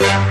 Well,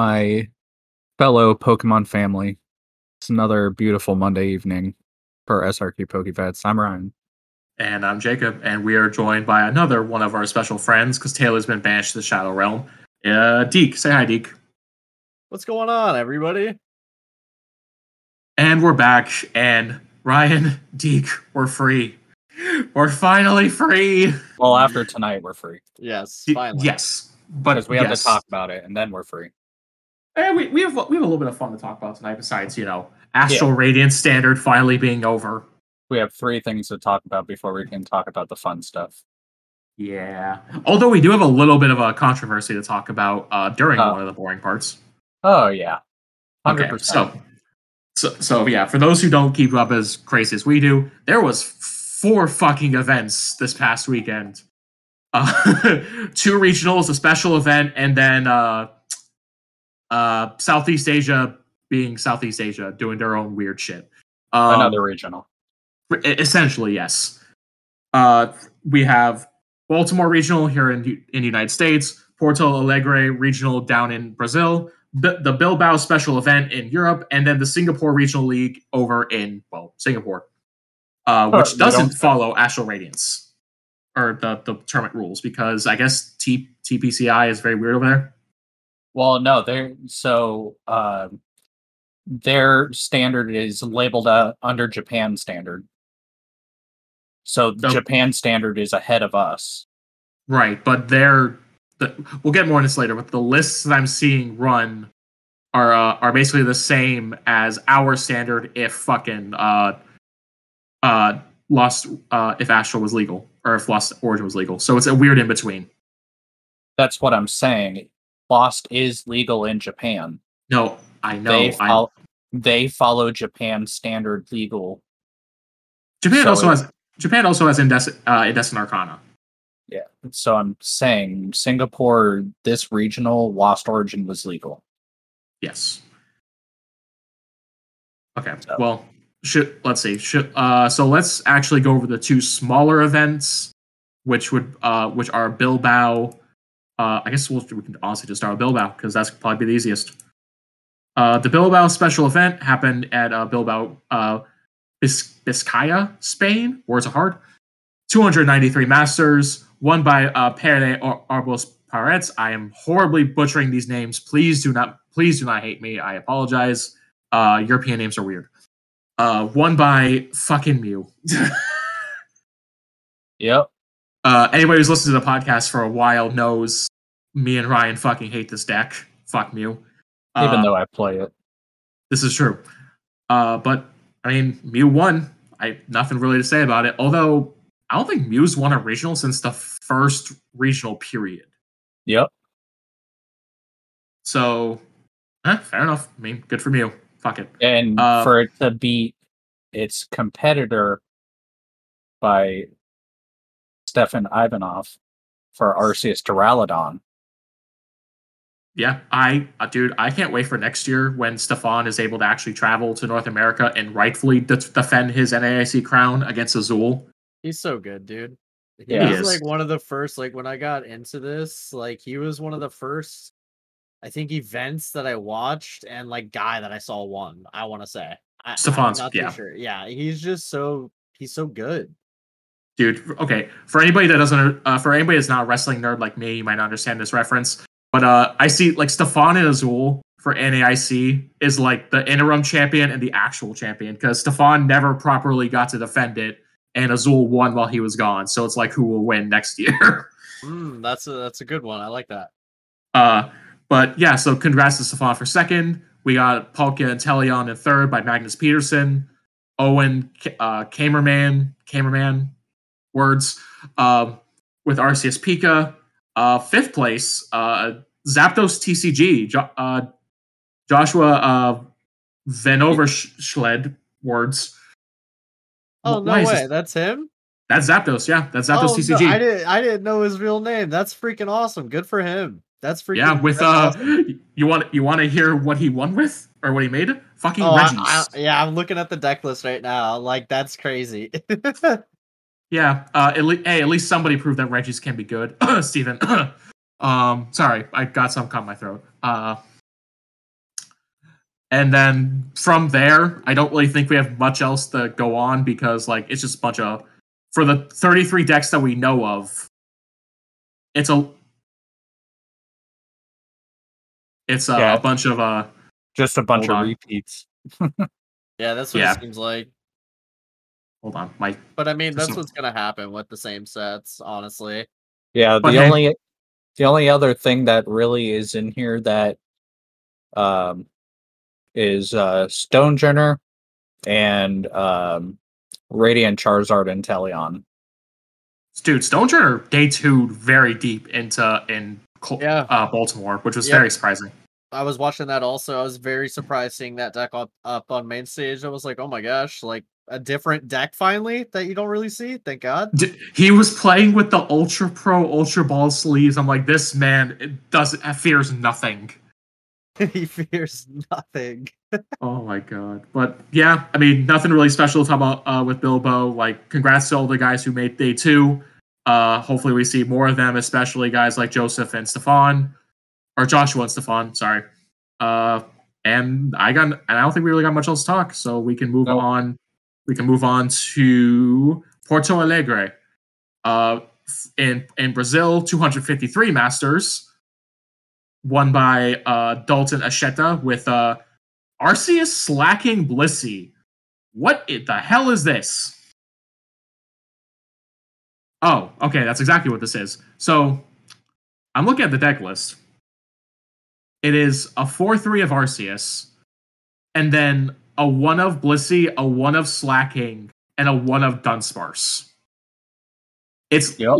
my fellow Pokemon family. It's another beautiful Monday evening for SRQ PokeVets. I'm Ryan. And I'm Jacob, and we are joined by another one of our special friends because Taylor's been banished to the Shadow Realm. Uh, Deke, say hi, Deke. What's going on, everybody? And we're back, and Ryan, Deke, we're free. We're finally free. Well, after tonight, we're free Yes, finally. Yes, but because we have yes. to talk about it, and then we're free. Eh, we, we have we have a little bit of fun to talk about tonight. Besides, you know, Astral Radiance Standard finally being over. We have three things to talk about before we can talk about the fun stuff. Yeah. Although we do have a little bit of a controversy to talk about uh, during Oh. one of the boring parts. Oh yeah, hundred Okay, so, so so yeah, for those who don't keep up as crazy as we do, there was four fucking events this past weekend. Uh, two regionals, a special event, and then uh, uh, Southeast Asia being Southeast Asia doing their own weird shit. Um, Another regional. Essentially, yes. Uh, we have Baltimore Regional here in in the United States, Porto Alegre Regional down in Brazil, B- the Bilbao Special Event in Europe, and then the Singapore Regional League over in well Singapore, uh, which doesn't follow Astral Radiance or the the tournament rules because I guess T- TPCI is very weird over there. Well, no, they're so uh, their standard is labeled uh, under Japan standard. So So- Japan standard is ahead of us. Right, but they're the, we'll get more on this later. But the lists that I'm seeing run are uh, are basically the same as our standard if fucking uh uh lost uh if Astral was legal or if Lost Origin was legal. So it's a weird in between. That's what I'm saying. Lost is legal in Japan. No, I know. they follow they follow Japan standard legal. Japan so also it- has Japan also has Indes- uh, Indecent Arcana. Yeah. So I'm saying Singapore, this regional Lost Origin was legal. Yes. Okay. So- Well, should let's see. Should uh so let's actually go over the two smaller events, which would uh which are Bilbao. Uh, I guess we'll, we can honestly just start with Bilbao because that's probably the easiest. Uh, the Bilbao special event happened at uh, Bilbao, uh, Bis- Biscaya, Spain. Words are hard. 293 Masters, won by uh, Pere Ar- Arbos Parets. I am horribly butchering these names. Please do not, please do not hate me. I apologize. Uh, European names are weird. Uh, won by fucking Mew. Yep. Uh, anybody who's listened to the podcast for a while knows me and Ryan fucking hate this deck. Fuck Mew. Even Uh, though I play it. This is true. Uh, but I mean, Mew won. I nothing really to say about it. Although I don't think Mew's won a regional since the first regional period. Yep. So, eh, fair enough. I mean, good for Mew. Fuck it. And Uh, for it to beat its competitor by Stefan Ivanov for Arceus Duraludon. Yeah, I, uh, dude, I can't wait for next year when Stefan is able to actually travel to North America and rightfully de- defend his NAIC crown against Azul. He's so good, dude. He Yeah. Was is. like one of the first, like when I got into this, like he was one of the first, I think, events that I watched and like guy that I saw won. I want to say. I, Stefan's- not too yeah. sure. Yeah, he's just so he's so good. Dude. Okay, for anybody that doesn't, uh, for anybody that's not a wrestling nerd like me, you might not understand this reference. But uh, I see like Stefan and Azul for NAIC is like the interim champion and the actual champion because Stefan never properly got to defend it, and Azul won while he was gone. So it's like who will win next year. Mm, that's a that's a good one. I like that. Uh, but yeah, so congrats to Stefan for second. We got Palkia and Telion in third by Magnus Peterson. Owen uh, Kamerman, Kamerman, words, uh, with Arceus Pika. Uh, fifth place, uh, Zapdos TCG, jo- uh, Joshua uh, Vanoverschled, words. Oh Why no way, this- that's him. That's Zapdos, yeah. That's Zapdos oh, TCG. No, I didn't. I didn't know his real name. That's freaking awesome. Good for him. That's freaking. yeah, with uh, awesome. you want you want to hear what he won with or what he made? Fucking Oh, I- I- yeah, I'm looking at the deck list right now. Like that's crazy. Yeah. Uh, at le- hey, at least somebody proved that Reggie's can be good. Stephen. um, sorry, I got some caught in my throat. Uh, and then from there, I don't really think we have much else to go on because like it's just a bunch of for the 33 decks that we know of. It's a it's a, Yeah. a bunch of uh Just a bunch of on. repeats. yeah, that's what Yeah. it seems like. Hold on my But I mean, There's that's what's gonna happen with the same sets. Honestly. Yeah, the hey- only the only other thing that really is in here that um is uh Stonjourner and um Radiant Charizard and Teleon. dude Stonjourner day two very deep into in Col- Yeah. uh, Baltimore, which was Yep. very surprising. I was watching that also. I was very surprised seeing that deck up, up on main stage. I was like, oh my gosh, like a different deck finally that you don't really see. Thank God. D- he was playing with the Ultra Pro Ultra Ball sleeves. I'm like, this man it doesn't fears nothing. he fears nothing. Oh my god! But yeah, I mean, nothing really special to talk about uh, with Bilbao. Like, congrats to all the guys who made day two. Uh, hopefully, we see more of them, especially guys like Joseph and Stefan, or Joshua and Stefan. Sorry. Uh, and I got, and I don't think we really got much else to talk, so we can move Nope. on. We can move on to Porto Alegre. Uh, in in Brazil, 253 Masters, won by uh, Dalton Asheta with uh, Arceus slaking Blissey. What the hell is this? Oh, okay, that's exactly what this is. So, I'm looking at the deck list. It is a 4 3 of Arceus, and then a 1 of Blissey, a 1 of Slaking, and a 1 of Dunsparce. It's Yep.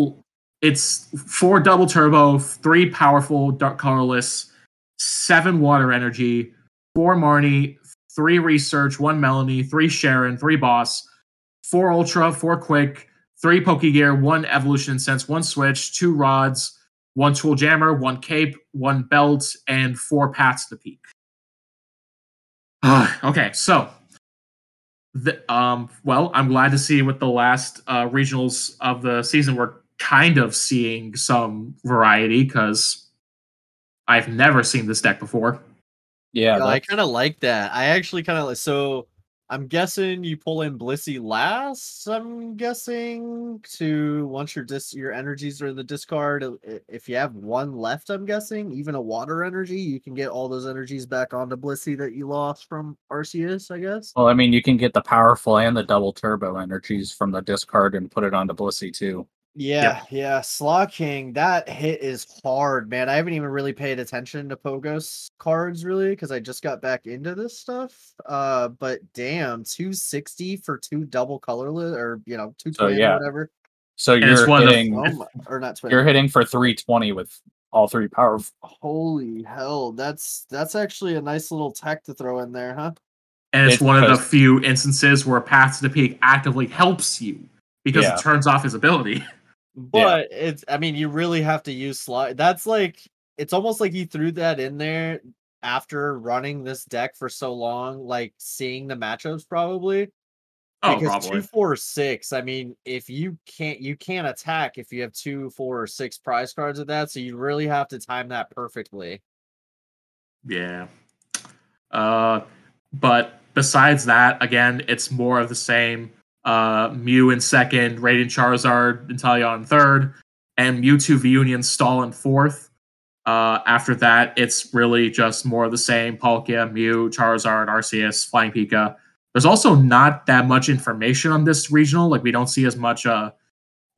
it's four double turbo, three powerful dark colorless, seven water energy, four Marnie, three research, one Melanie, three Sharon, three boss, four ultra, four quick, three Pokegear, one evolution sense, one switch, two rods, one tool jammer, one cape, one belt, and four paths to peak. Okay, so the, um, well, I'm glad to see with the last uh, regionals of the season, we're kind of seeing some variety because I've never seen this deck before. Yeah, Yeah, I kind of like that. I actually kind of like. So I'm guessing you pull in Blissey last. I'm guessing to once your dis your energies are in the discard. If you have one left, I'm guessing even a water energy, you can get all those energies back onto Blissey that you lost from Arceus. I guess. well, I mean, you can get the powerful and the double turbo energies from the discard and put it onto Blissey too. Yeah, yeah. Slaking, that hit is hard, man. I haven't even really paid attention to Pogos cards really because I just got back into this stuff. Uh, but damn, 260 for two double colorless or you know, two So, yeah. or whatever. So And you're one of- hitting Oh my, or not twin. you're hitting for 320 with all three powerful. Holy hell, that's that's actually a nice little tech to throw in there, huh? And it's, It's one of the few instances where Path to the Peak actively helps you because Yeah. it turns off his ability. But it's I mean, you really have to use slide. That's like it's almost like he threw that in there after running this deck for so long, like seeing the matchups probably. Oh, because probably. two, four, six. I mean, if you can't, you can't attack if you have two, four, or six prize cards of that. So you really have to time that perfectly. Yeah. Uh, but besides that, again, it's more of the same. Uh, Mew in second, Radiant Charizard, Inteleon in third, and Mewtwo V Union stall in fourth. Uh, after that, it's really just more of the same: Palkia, Mew, Charizard, Arceus, Flying Pika. There's also not that much information on this regional. Like we don't see as much uh,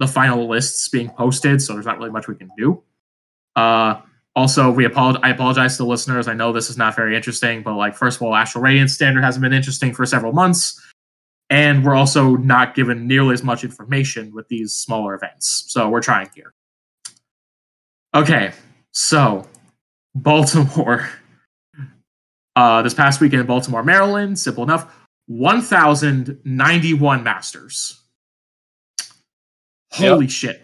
the final lists being posted, so there's not really much we can do. Uh, also, we apologize. I apologize to the listeners. I know this is not very interesting, but like, first of all, Astral Radiance standard hasn't been interesting for several months, and we're also not given nearly as much information with these smaller events. So we're trying here. Okay, so Baltimore. Uh, this past weekend in Baltimore, Maryland. Simple enough. 1,091 Masters. Holy shit.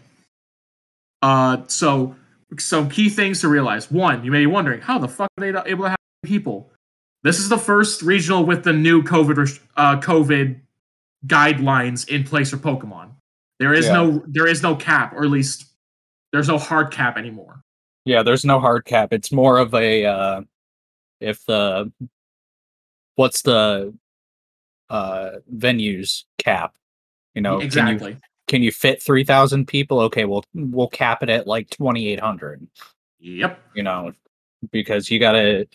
Uh, so some key things to realize. One, you may be wondering, how the fuck are they able to have people? This is the first regional with the new COVID uh, COVID guidelines in place for Pokemon. There is Yeah. no there is no cap, or at least there's no hard cap anymore. Yeah, there's no hard cap. It's more of a uh if the what's the uh venues cap? You know, can you exactly. can you fit 3000 people? Okay, well we'll cap it at like 2800, Yep. you know, because you got to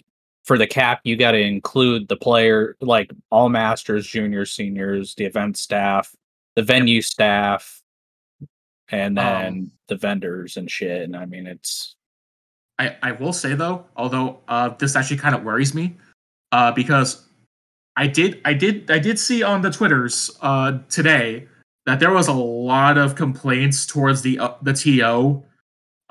for the cap, you got to include the player like all masters, juniors, seniors, the event staff, the venue staff, and Um, then the vendors and shit. And I mean, it's I, I will say though, although uh, this actually kind of worries me, uh, because I did I did I did see on the twitters uh, today that there was a lot of complaints towards the uh, the TO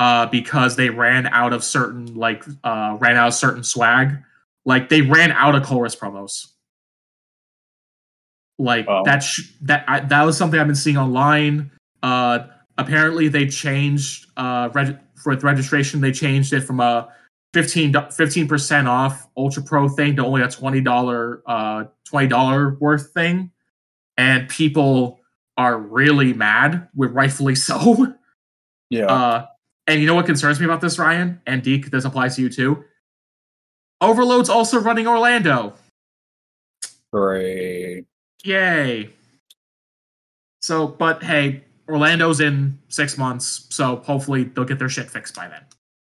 uh, because they ran out of certain like uh, ran out of certain swag, like they ran out of Chorus promos. Like Oh. that sh- that I, that was something I've been seeing online. Uh, apparently they changed uh reg- with registration they changed it from a 15 percent off ultra pro thing to only a 20 dollar uh 20 dollar worth thing and people are really mad with rightfully so yeah. uh and you know what concerns me about this ryan and deke this applies to you too overload's also running orlando Great. yay so but hey orlando's in six months so hopefully they'll get their shit fixed by then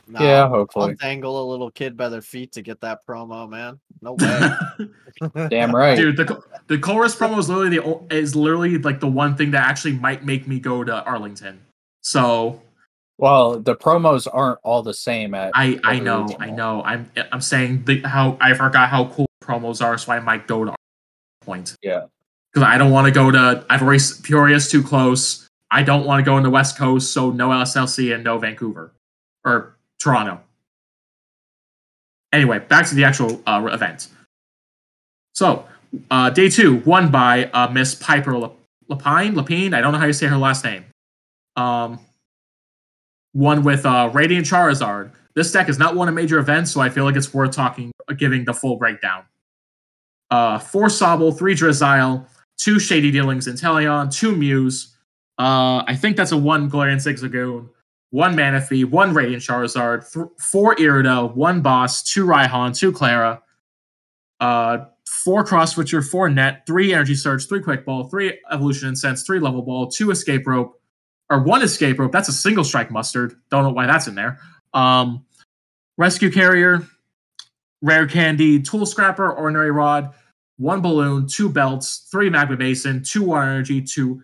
Nah, yeah, hopefully. Untangle a little kid by their feet to get that promo, man. No way. Damn right. Dude, the the chorus promo is literally the is literally like the one thing that actually might make me go to Arlington. So Well, the promos aren't all the same at I I know I know I'm I'm saying the, how I forgot how cool promos are, so I might go to point yeah. because I don't want to go to I've already Peoria's too close. I don't want to go in the West Coast, so no LSLC and no Vancouver or Toronto. Anyway, back to the actual uh, event. So, uh, day two, won by uh, Miss Piper Lapine. Lapine, I don't know how you say her last name. Um, one with uh, Radiant Charizard. This deck has not won a major event, so I feel like it's worth talking, giving the full breakdown. Uh, four Sobble, three Drizzile, two Shady Dealings Inteleon, two Muse. Uh, I think that's a one Galarian Zigzagoon, one Manaphy, one Radiant Charizard, th- four Irida, one Boss, two Raihan, two Klara, uh, four Cross Switcher, four Net, three Energy Surge, three Quick Ball, three Evolution Incense, three Level Ball, two Escape Rope, or one Escape Rope. That's a single strike mustard. Don't know why that's in there. Um, Rescue Carrier, Rare Candy, Tool Scrapper, Ordinary Rod, one Balloon, two Belts, three Magma Basin, two Water Energy, two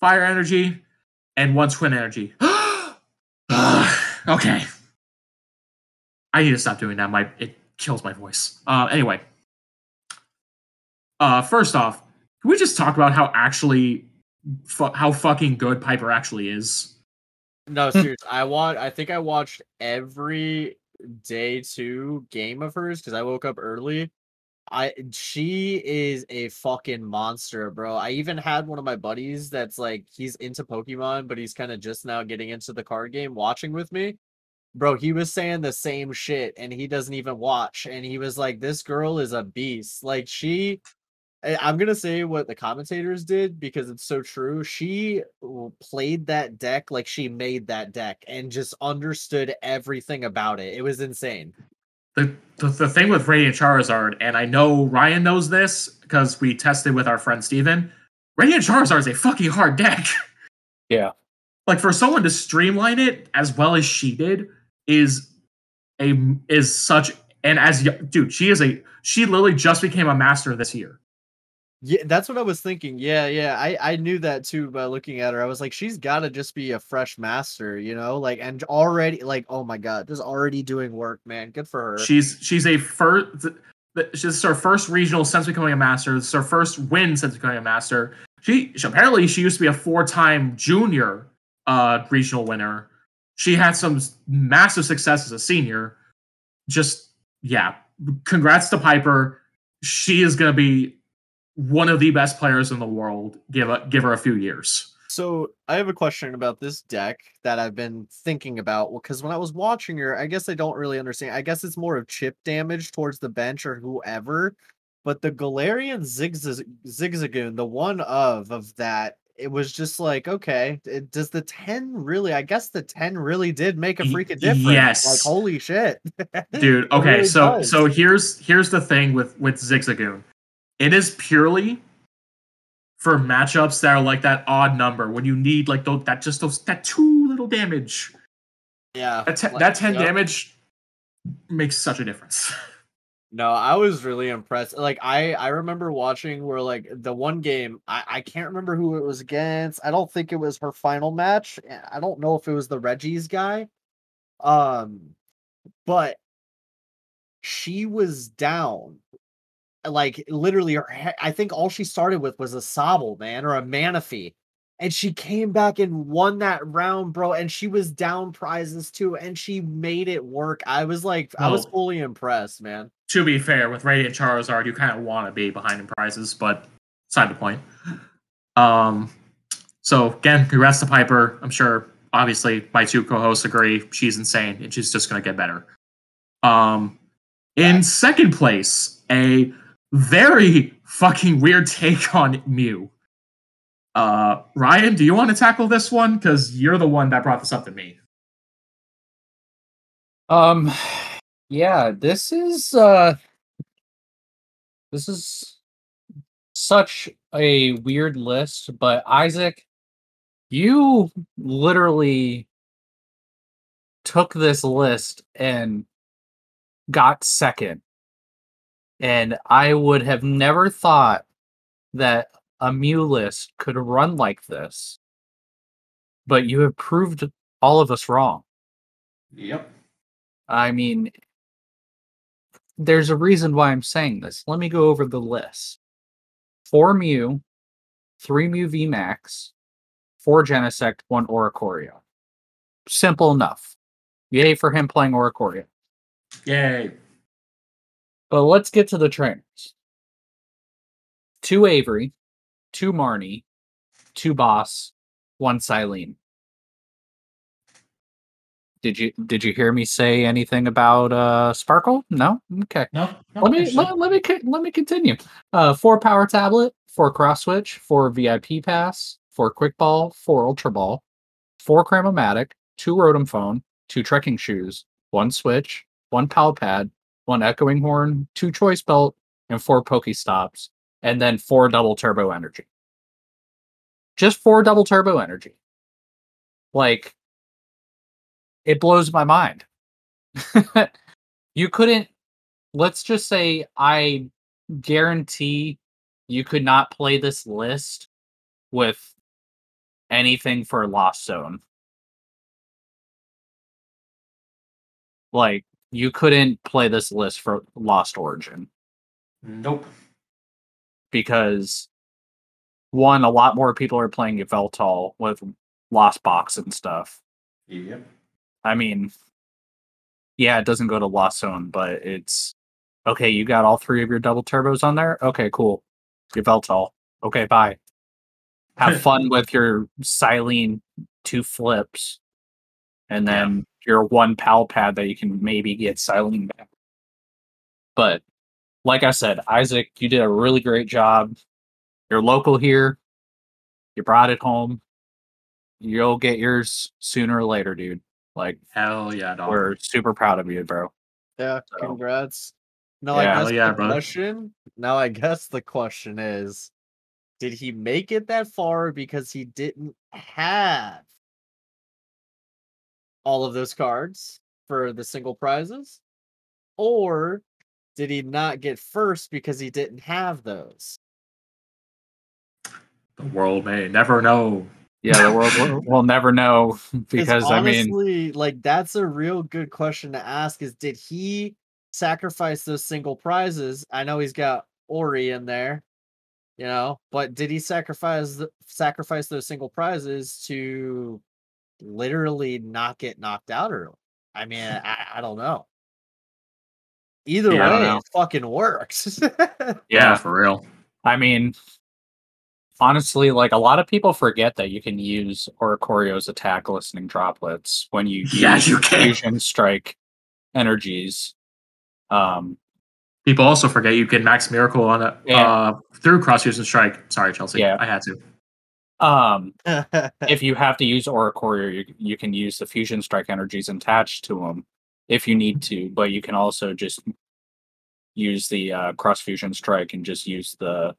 Fire Energy, and one Twin Energy. okay. I need to stop doing that. My it kills my voice. Uh, anyway. Uh, first off, can we just talk about how actually fu- how fucking good Piper actually is? no, hmm. seriously. I want. I think I watched every day two game of hers because I woke up early. I she is a fucking monster, bro. I even had one of my buddies that's like he's into Pokemon, but he's kind of just now getting into the card game watching with me. Bro, he was saying the same shit and he doesn't even watch. And he was like, This girl is a beast. Like she I- I'm gonna say what the commentators did because it's so true. She played that deck like she made that deck and just understood everything about it. It was insane. The, the the thing with Radiant Charizard, and I know Ryan knows this because we tested with our friend Steven. Radiant Charizard is a fucking hard deck. Yeah. Like for someone to streamline it as well as she did is a is such and as y- dude, she is a she literally just became a master this year. Yeah, that's what I was thinking. Yeah, yeah. I I knew that too by looking at her. I was like, she's got to just be a fresh master, you know? Like and already like, oh my god, just already doing work, man. Good for her. She's she's a first. This is her first regional since becoming a master. This is her first win since becoming a master. She, she apparently she used to be a four-time junior uh, regional winner. She had some massive success as a senior. Just yeah, congrats to Piper. She is going to be one of the best players in the world. Give a, give her a few years. So I have a question about this deck that I've been thinking about. because when I was watching her, I guess I don't really understand. I guess it's more of chip damage towards the bench or whoever. But the Galarian Zigzag Zigzagoon, the one of of that, it was just like, okay, it, does the 10 really? I guess the 10 really did make a freaking difference. yes. Like, holy shit. dude okay really so does. so here's here's the thing with with zigzagoon it is purely for matchups that are like that odd number when you need like those that just those that two little damage yeah. that, te- like, that 10 yep. damage makes such a difference No, I was really impressed. Like I I remember watching where like the one game I I can't remember who it was against. I don't think it was her final match. eh, I don't know if it was the Reggie's guy. Um but she was down. Like literally her I think all she started with was a Sobble, man, or a Manaphy. And she came back and won that round, bro. And she was down prizes too, and she made it work. I was like, I was fully impressed, man. to be fair with radiant charizard you kind of want to be behind in prizes but side the point um so again congrats to piper i'm sure obviously my two co-hosts agree she's insane and she's just going to get better um in second place a very fucking weird take on mew. Uh ryan do you want to tackle this one? Because you're the one that brought this up to me. Um yeah, this is uh this is such a weird list, but Isaac, you literally took this list and got second. And I would have never thought that a Mew list could run like this. But you have proved all of us wrong. yep I mean, there's a reason why I'm saying this. Let me go over the list. Four Mew, three Mew V Max, four Genesect, one Oricorio. Simple enough. Yay for him playing Oricorio. yay But let's get to the trainers. Two Avery, two Marnie, two Boss, one Cyllene. Did you did you hear me say anything about uh Sparkle? No? Okay. no, no let me actually. let, let me let me continue. Uh, four power tablet, four cross switch, four VIP pass, four quick ball, four ultra ball, four Cram-o-matic, two rotom phone, two trekking shoes, one switch, one pal pad, one echoing horn, two choice belt, and four stops, and then four double turbo energy. Just four double turbo energy. Like it blows my mind. you couldn't let's just say I guarantee you could not play this list with anything for Lost Zone. Like you couldn't play this list for Lost Origin nope because one, a lot more people are playing Yveltal with Lost Box and stuff. yep I mean, yeah, it doesn't go to Lost Zone, but it's okay. You got all three of your double turbos on there. Okay, cool. Your Yveltal. Okay, bye. Have fun with your Cyllene two flips, and then your one pal pad that you can maybe get Cyllene back. But like I said, Isaac, you did a really great job. You're local here. You brought it home. You'll get yours sooner or later, dude. Like hell yeah dog we're super proud of you, bro. Yeah, So- congrats. Now Yeah, I guess yeah, the brother. question. Now I guess the question is, did he make it that far because he didn't have all of those cards for the single prizes? Or did he not get first because he didn't have those? The world may never know. Yeah, the world will, will never know 'Cause because I mean, like that's a real good question to ask is did he sacrifice those single prizes? I know he's got Ori in there, you know, but did he sacrifice th- sacrifice those single prizes to literally not get knocked out early? I mean, I, I don't know. Either Yeah, way, know. it fucking works. Yeah, for real. I mean, honestly, like a lot of people forget that you can use Oricorio's attack glistening droplets when you Yeah, use you can. fusion strike energies. Um, People also forget you can max miracle on it Yeah. uh, through cross fusion strike. Sorry, Chelsea. Yeah. I had to. Um, if you have to use Oricorio, you, you can use the fusion strike energies attached to them if you need to, but you can also just use the uh, cross fusion strike and just use the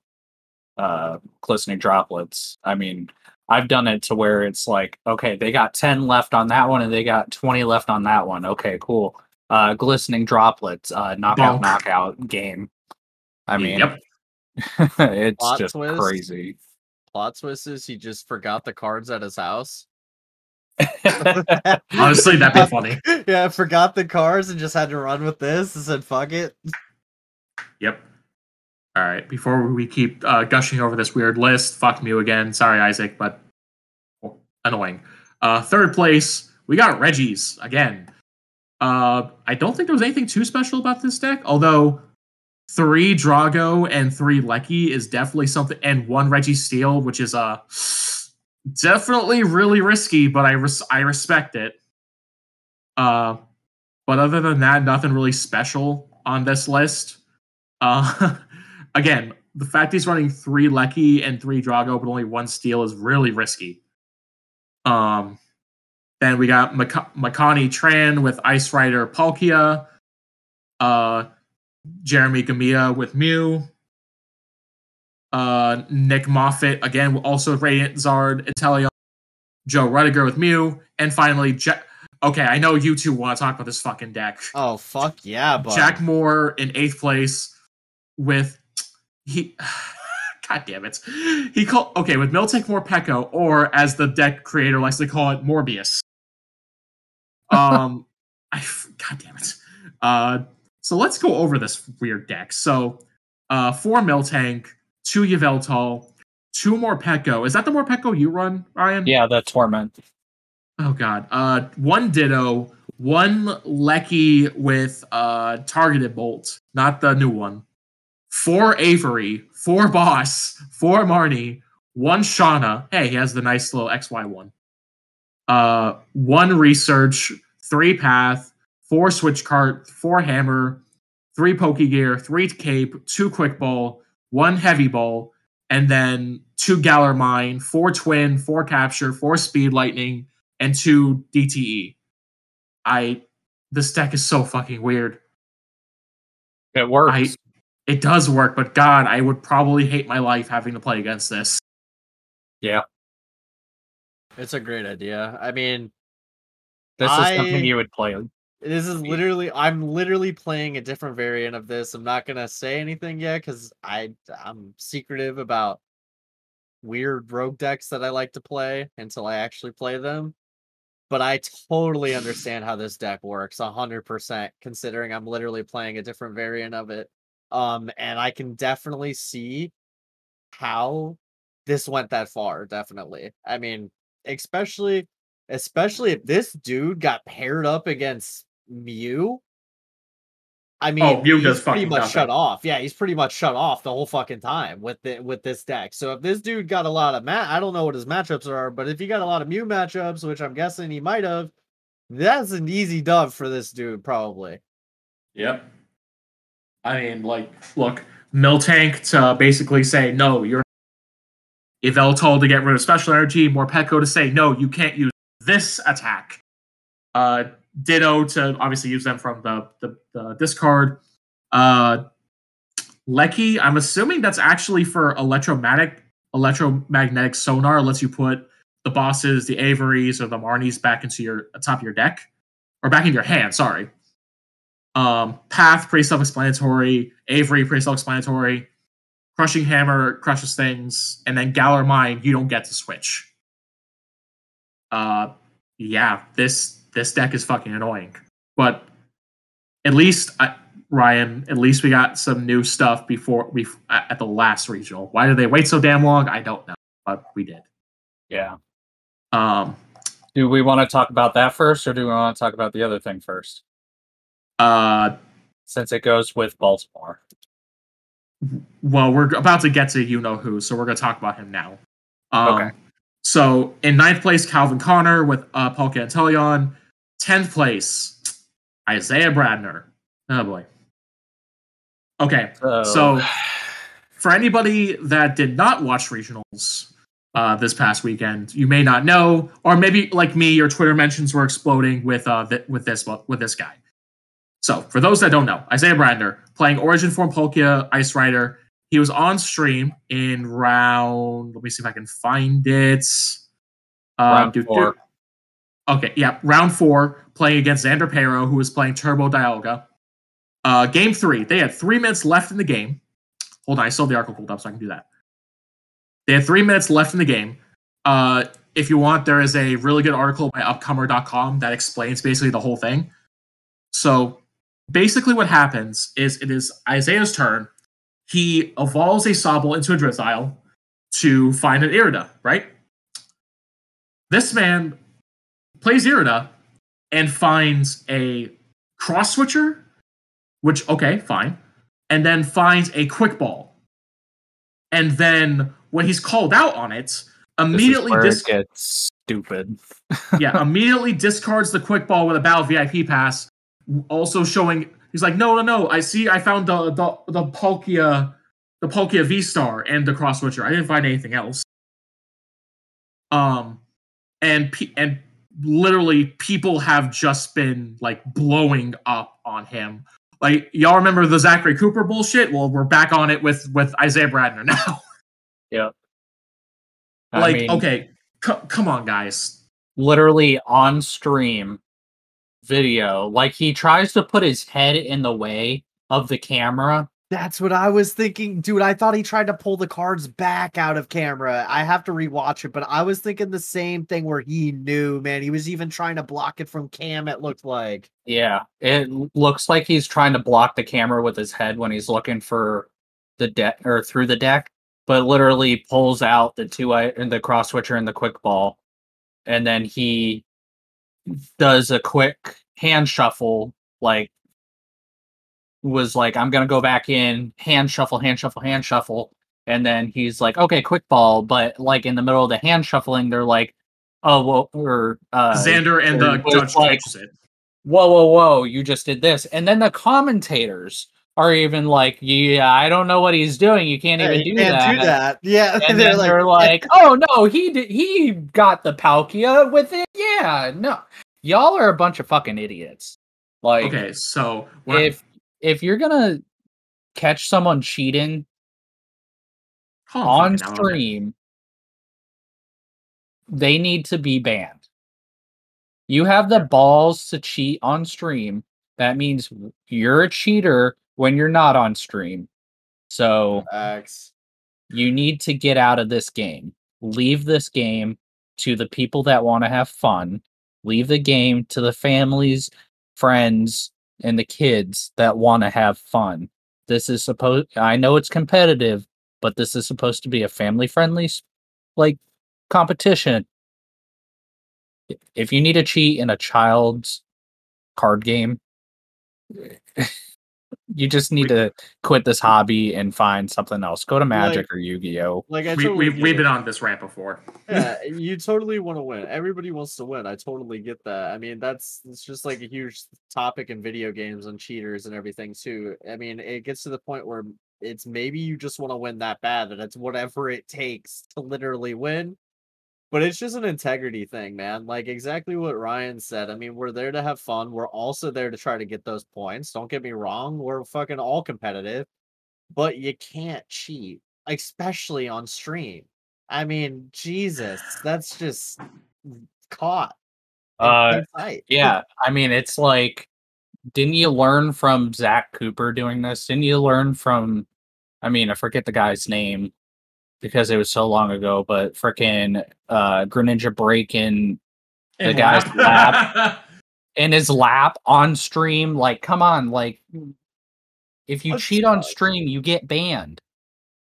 uh, glistening droplets. I mean, I've done it to where it's like, okay, they got 10 left on that one and they got 20 left on that one. Okay, cool. Uh, glistening droplets, uh, knockout, Bonk. knockout game. I mean, yep. it's Plot just twist. crazy. Plot twist is he just forgot the cards at his house. Honestly, that'd be funny. yeah, forgot the cards and just had to run with this and said, fuck it. Yep. All right. Before we keep uh, gushing over this weird list, fuck Mew again. Sorry, Isaac, but annoying. Uh, third place, we got Reggie's again. Uh, I don't think there was anything too special about this deck, although three Drago and three Lecky is definitely something, and one Registeel, which is uh definitely really risky, but I res- I respect it. Uh, but other than that, nothing really special on this list. Uh, again, the fact he's running three Lecky and three Drago, but only one Steel is really risky. Um, then we got Mak- Makani Tran with Ice Rider Palkia, uh, Jeremy Gamia with Mew, uh, Nick Moffat again, also Radiant Zard, Inteleon, Joe Rudiger with Mew, and finally, ja- okay, I know you two want to talk about this fucking deck. Oh, fuck yeah, but Jack Moore in eighth place with he. God damn it! He called okay with Miltank Morpeko, or as the deck creator likes to call it, Morbius. Um, I, God damn it. Uh, so let's go over this weird deck. So, uh, four Miltank, two Yveltal, two Morpeko. Is that the Morpeko you run, Ryan? yeah, the torment. Oh god. Uh one Ditto, one Lecky with uh targeted bolt, not the new one. Four Avery, four Boss, four Marnie, one Shauna. Hey, he has the nice little XY one. Uh one research, three path, four switch cart, four hammer, three poke gear, three cape, two quick ball, one heavy ball, and then two Galar mine, four twin, four capture, four speed lightning, and two DTE. I this deck is so fucking weird. It works. I it does work, but God, I would probably hate my life having to play against this. Yeah. It's a great idea. I mean, this is I- something you would play. This is literally I'm literally playing a different variant of this. I'm not gonna say anything yet because I I'm secretive about weird rogue decks that I like to play until I actually play them. But I totally understand how this deck works, hundred percent, considering I'm literally playing a different variant of it. Um, and I can definitely see how this went that far. Definitely, I mean, especially especially if this dude got paired up against Mew. I mean, Mew he's does pretty much nothing. shut off. Yeah, he's pretty much shut off the whole fucking time with the with this deck. So if this dude got a lot of mat, I don't know what his matchups are, but if he got a lot of Mew matchups, which I'm guessing he might have, that's an easy dub for this dude, probably. Yep. I mean, like, look, Miltank to basically say, no, you're Yveltal to get rid of special energy, Morpeko to say, no, you can't use this attack. Uh, Ditto to obviously use them from the, the, the discard. Uh, Lecky, I'm assuming that's actually for electromagnetic electromagnetic sonar lets you put the bosses, the Averys, or the Marnies back into your top of your deck, or back in your hand. Sorry. Um, Path pretty self-explanatory. Avery pretty self-explanatory. Crushing Hammer crushes things, and then Galar Mine you don't get to switch. Uh, yeah, this this deck is fucking annoying, but at least I, Ryan, at least we got some new stuff before we at the last regional. Why did they wait so damn long? I don't know, but we did. Yeah. Um, Do we want to talk about that first, or do we want to talk about the other thing first? uh, Since it goes with Baltimore. well, we're about to get to you know who, so we're gonna talk about him now. Um, Okay. So in ninth place, Calvin Connor with uh, Paul Cantillon. Tenth place, Isaiah Bradner. Oh boy. Okay, So, So- for anybody that did not watch regionals uh, this past weekend, you may not know, or maybe like me, your Twitter mentions were exploding with uh, th- with this with this guy. So for those that don't know, Isaiah Bradner playing Origin Form Palkia Ice Rider. He was on stream in round. Let me see if I can find it. Uh, Round four. Okay, yeah, round four, playing against Xander Pero, who was playing Turbo Dialga. Uh, game three, they had three minutes left in the game. Hold on, I have the article pulled up, so I can do that. They had three minutes left in the game. Uh, if you want, there is a really good article by upcomer.com that explains basically the whole thing. So basically, what happens is it is Isaiah's turn. He evolves a Sobble into a Drizzile to find an Irida, right? This man plays Irida and finds a cross switcher, which okay, fine, and then finds a quick ball. And then when he's called out on it, immediately dis- gets stupid. yeah, immediately discards the quick ball with a battle VIP pass, also showing he's like, no, no, no, I see, I found the the the Palkia, the Palkia V Star and the cross switcher. I didn't find anything else. Um, and P- and literally people have just been like blowing up on him. Like y'all remember the Zachary Cooper bullshit? Well, we're back on it with with Isaiah Bradner now. I like, mean, okay, c- come on, guys. literally on stream video, like he tries to put his head in the way of the camera. That's what I was thinking, dude. I thought he tried to pull the cards back out of camera. I have to rewatch it, but I was thinking the same thing where he knew, man. He was even trying to block it from Cam. It looked like. Yeah, it looks like he's trying to block the camera with his head when he's looking for the deck or through the deck, but literally pulls out the two i and the cross switcher and the quick ball, and then he does a quick hand shuffle, like was like, I'm gonna go back in, hand shuffle, hand shuffle, hand shuffle, and then he's like, okay, quick ball, but like in the middle of the hand shuffling, they're like, oh well, or uh, Xander and the judge like- it. whoa, whoa, whoa, you just did this. And then the commentators are even like, yeah, I don't know what he's doing. You can't Yeah, even you do can't that. do that. Yeah, And they're then like, they're like, oh no, he did, he got the Palkia with it. Yeah, no, y'all are a bunch of fucking idiots. Like, Okay, so when I- if if you're gonna catch someone cheating Calm on fucking down, okay. stream, they need to be banned. You have the balls to cheat on stream. That means you're a cheater when you're not on stream. So X. you need to get out of this game. Leave this game to the people that want to have fun. Leave the game to the families, friends, and the kids that want to have fun. This is supposed I know it's competitive, but this is supposed to be a family friendly like competition. If you need to cheat in a child's card game, you just need We- to quit this hobby and find something else. Go to Magic or Yu-Gi-Oh. Like I we, totally we, get we've been on this rant before. yeah, you totally want to win. Everybody wants to win. I totally get that. I mean, that's it's just like a huge topic in video games and cheaters and everything too. I mean, it gets to the point where it's maybe you just want to win that bad that it's whatever it takes to literally win. But it's just an integrity thing, man. Like exactly what Ryan said. I mean, we're there to have fun. We're also there to try to get those points. Don't get me wrong. We're fucking all competitive, but you can't cheat, especially on stream I mean, Jesus, that's just caught. Uh, yeah, I mean, it's like, didn't you learn from Zach Cooper doing this? Didn't you learn from, I mean, I forget the guy's name because it was so long ago, but freaking uh, Greninja breaking The And guy's lap. in his lap on stream. Like, come on, like, if you What cheat on stream, you get banned.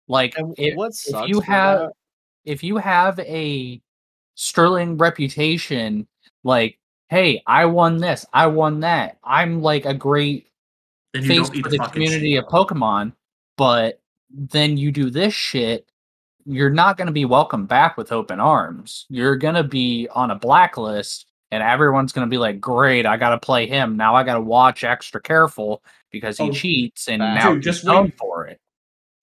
Like, And if, what if you have that- if you have a sterling reputation, like, hey, I won this, I won that, I'm like a great then face for the community cheat. of Pokemon, but then you do this shit, you're not going to be welcomed back with open arms. You're going to be on a blacklist, and everyone's going to be like, great, I got to play him. Now I got to watch extra careful because he Oh, cheats, and Dude, now just just known wait. for it.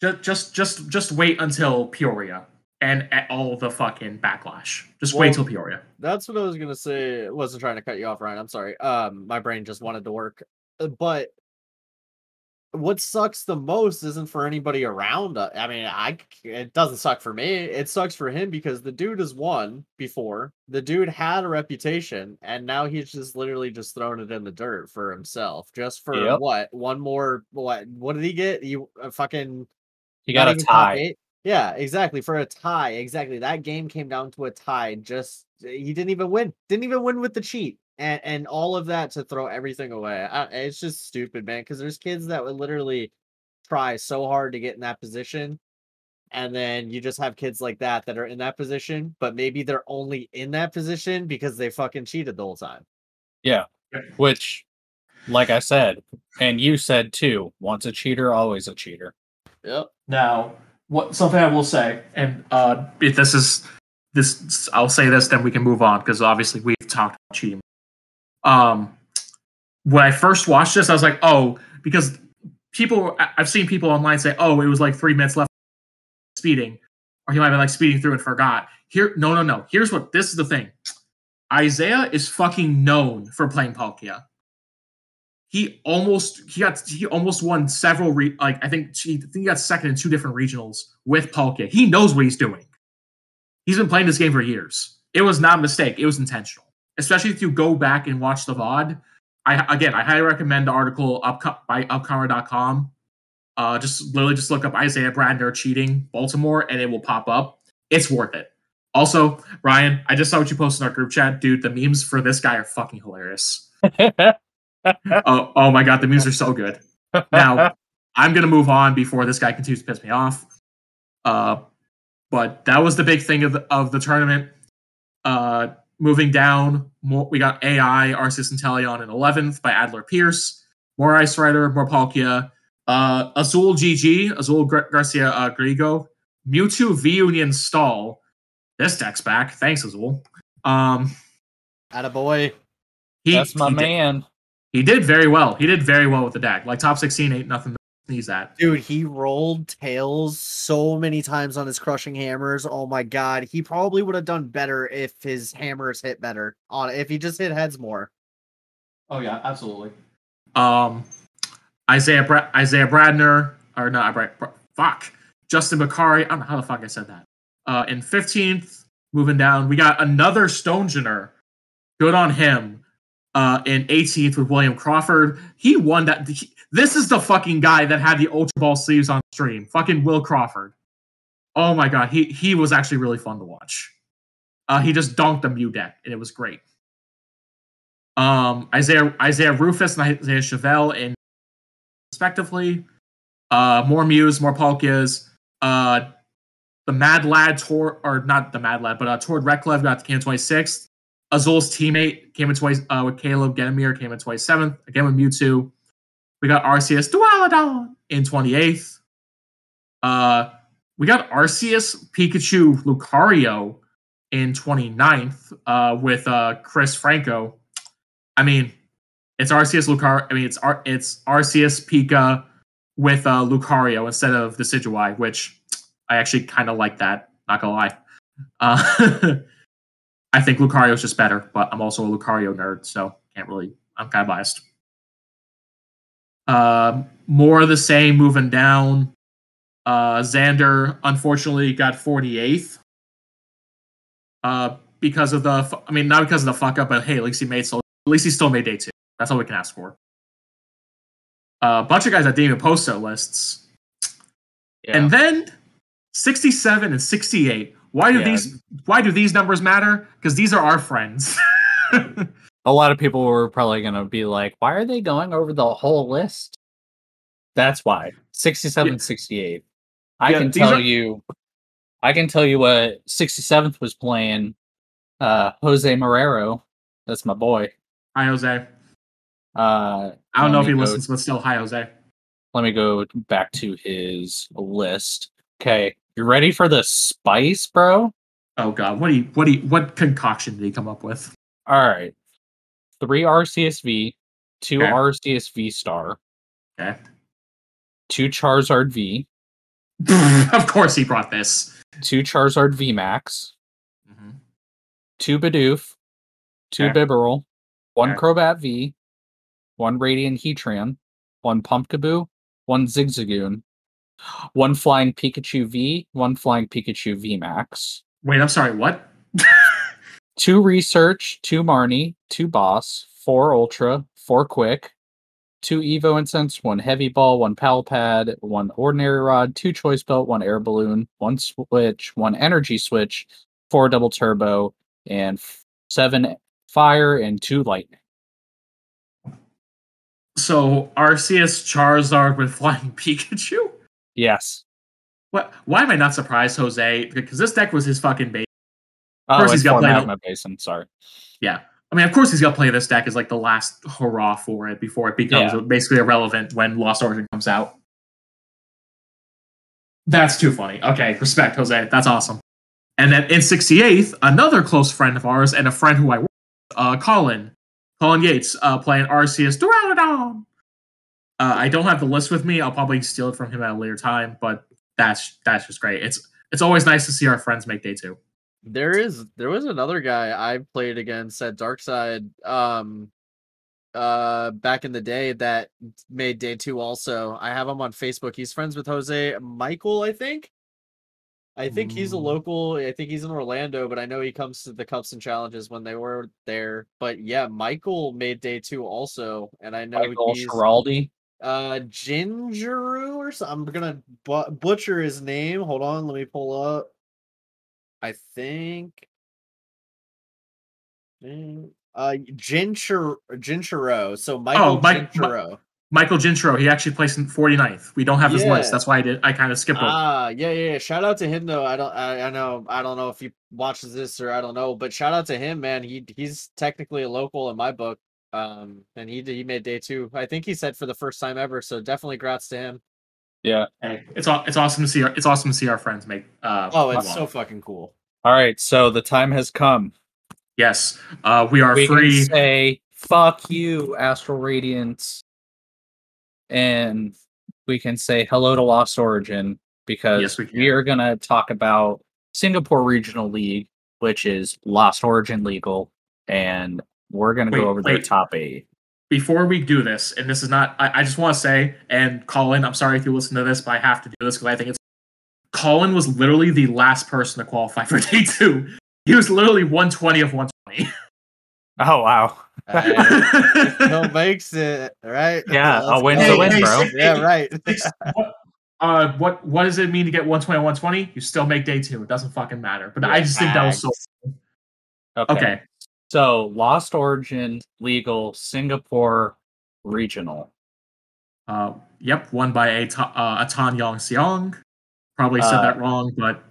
Just, just, just, just wait until Peoria and at all the fucking backlash. Just Well- wait till Peoria. That's what I was gonna say. I wasn't trying to cut you off, Ryan. I'm sorry. Um, my brain just wanted to work. Uh, But what sucks the most isn't for anybody around. uh, I mean, I it doesn't suck for me. It sucks for him because the dude has won before. The dude had a reputation, and now he's just literally just throwing it in the dirt for himself, just for Yep. what? One more what? What did he get? You uh, fucking You got a tie. Yeah, exactly. For a tie, exactly. That game came down to a tie. Just he didn't even win. Didn't even win with the cheat, and and all of that to throw everything away. I, it's just stupid, man. Because there's kids that would literally try so hard to get in that position, and then you just have kids like that that are in that position, but maybe they're only in that position because they fucking cheated the whole time. Yeah, which, like I said, and you said too, once a cheater, always a cheater. Yep. Now, what something I will say, and uh, if this is this, I'll say this, then we can move on because obviously we've talked about cheating. Um, when I first watched this, I was like, oh, because people, I've seen people online say, oh, it was like three minutes left speeding, or he might have been like speeding through and forgot. Here, no, no, no. Here's what this is the thing. Isaiah is fucking known for playing Palkia. He almost he got he almost won several re, like I think he, I think he got second in two different regionals with Palkia. He knows what he's doing. He's been playing this game for years. It was not a mistake. It was intentional. Especially if you go back and watch the VOD. I again I highly recommend the article up by upcomer.com. Uh just literally just look up Isaiah Bradner cheating Baltimore and it will pop up. It's worth it. Also, Ryan, I just saw what you posted in our group chat, dude. The memes for this guy are fucking hilarious. oh, oh my god, the memes are so good. Now, I'm gonna move on before this guy continues to piss me off. Uh, but that was the big thing of the, of the tournament. Uh, moving down, more, we got AI Arceus Inteleon in 11th by Adler Pierce. More Ice Rider, more Palkia. Uh, Azul GG, Azul Gar- Garcia uh, Griego. Mewtwo V Union Stall. This deck's back. Thanks, Azul. Um, Attaboy. That's he, my he did- man. he did very well. He did very well with the deck. Like top 16 ain't nothing to sneeze at. Dude, he rolled tails so many times on his crushing hammers. Oh my god, he probably would have done better if his hammers hit better on if he just hit heads more. Oh yeah, absolutely. Um, Isaiah Bra- Isaiah Bradner or not Brad, Bra- fuck Justin Bakari. I don't know how the fuck I said that. Uh, in 15th, moving down, we got another Stonjourner. Good on him. Uh, in 18th with William Crawford. He won that. he- this is the fucking guy that had the Ultra Ball sleeves on stream. Fucking Will Crawford. Oh my god, he he was actually really fun to watch. Uh, he just dunked a Mew deck, and it was great. Um, Isaiah Isaiah Rufus and Isaiah Chevelle in respectively. Uh, more Mews, more Palkias. Uh, the Mad Lad Tor or not the Mad Lad, but uh, Tord Reklev got the came in 26th. Azul's teammate came in twice uh, with Caleb Gedemer came in 27th. Again with Mewtwo. We got Arceus Duraludon in 28th. Uh, we got Arceus Pikachu Lucario in 29th uh, with uh, Chris Franco. I mean, it's Arceus Lucario. I mean, it's Ar- it's Arceus Pika with uh, Lucario instead of the Decidueye, which I actually kind of like that. Not gonna lie. Uh, I think Lucario's just better, but I'm also a Lucario nerd, so can't really. I'm kind of biased. Um, more of the same moving down. Uh, Xander unfortunately got 48th Uh, because of the, I mean, not because of the fuck up, but hey, at least he made so. At least he still made day two. That's all we can ask for. Uh, a bunch of guys that didn't even post their lists, Yeah. and then sixty-seven and sixty-eight. Why do Yeah. these? Why do these numbers matter? Because these are our friends. a lot of people were probably going to be like, why are they going over the whole list? That's why. 67, Yeah. 68. I Yeah, can tell are- you I can tell you what 67th was playing uh Jose Marrero. That's my boy. hi, Jose. Uh I don't know if he go- listens, but still, hi, Jose. Let me go back to his list. Okay, you ready for the spice, bro? Oh God, what do you, what do you, what concoction did he come up with? All right. 3 Arceus V, 2 Okay. Arceus V star, Okay. 2 Charizard V, of course, he brought this. 2 Charizard V Max, Mhm. two Bidoof, two Okay. Bibarel, one Okay. Crobat V, one Radiant Heatran, one Pumpkaboo, one Zigzagoon, one Flying Pikachu V, one Flying Pikachu V Max, Wait, I'm sorry. What? two Research, two Marnie, two Boss, four Ultra, four Quick, two Evo Incense, one Heavy Ball, one Pal Pad, one Ordinary Rod, two Choice Belt, one Air Balloon, one Switch, one Energy Switch, four Double Turbo, and seven Fire and two Lightning. So Arceus Charizard with Flying Pikachu? Yes. What? Why am I not surprised, Jose? Because this deck was his fucking base. Of course it's he's got format played- my basin. Sorry. Yeah. I mean, of course, he's got to play this deck as like the last hurrah for it before it becomes Yeah. basically irrelevant when Lost Origin comes out. That's too funny. Okay, respect, Jose. That's awesome. And then in 68th, another close friend of ours and a friend who I work with, uh, Colin, Colin Yates, uh, playing Arceus Duraludon. Uh, I don't have the list with me. I'll probably steal it from him at a later time, but that's that's just great. It's it's always nice to see our friends make day two. There is there was another guy I played against at Darkside um uh back in the day that made day two also. I have him on Facebook. He's friends with Jose Michael, I think. I think he's a Mm. local. I think he's in Orlando, but I know he comes to the Cups and Challenges when they were there. But yeah, Michael made day two also, and I know Michael he's Schiraldi. Uh Gingeru or something. I'm gonna bu- butcher his name. Hold on, let me pull up. I think. Uh, Jinchur Jinchuro. So Michael Mike- Mi- Jinchuro. Michael Gintro, he actually placed in 49th. We don't have his Yeah. list. That's why I did. I kind of skipped over. Ah, yeah, yeah, yeah. Shout out to him though. I don't, I, I know, I don't know if he watches this or I don't know, but shout out to him, man. He he's technically a local in my book. Um, and he did- he made day two. I think he said for the first time ever. So definitely grats to him. Yeah. Hey, it's aw- it's awesome to see our it's awesome to see our friends make. Uh, Oh, move it's on. so fucking cool. All right. So the time has come. yes. Uh, we are we free. can say fuck you, Astral Radiance, and we can say hello to Lost Origin because Yes, we we are gonna talk about Singapore Regional League, which is Lost Origin legal, and we're gonna Wait, go over their wait. top eight. Before we do this, and this is not, I, I just want to say, and Colin, I'm sorry if you listen to this, but I have to do this because I think it's. Colin was literally the last person to qualify for day two. He was literally 120 of 120. Oh wow! Uh, no makes it right. Yeah, Let's a win's go. a win, bro. Yeah, right. What, uh, what what does it mean to get 120 on 120? You still make day two. It doesn't fucking matter. But I just think that was so Okay. okay. So Lost Origin legal Singapore Regional. Uh, yep, won by a Ta- uh, a Tan Yong Seong. Probably said Uh, that wrong, but,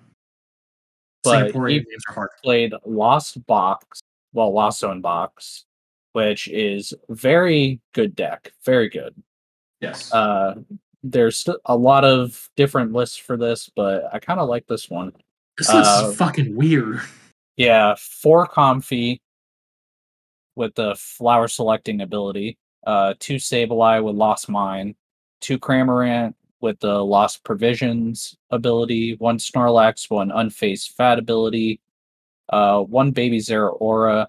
but Singaporean names are hard. played Lost Box, well, Lost Zone Box, which is very good deck, very good. Yes. Uh, there's a lot of different lists for this, but I kind of like this one. this looks uh, fucking weird. Yeah, four Comfey with the flower selecting ability, uh, two Sableye with Lost Mine, two Cramorant with the Lost Provisions ability, one Snorlax, one Unfazed Fat ability, uh, one Baby Zeraora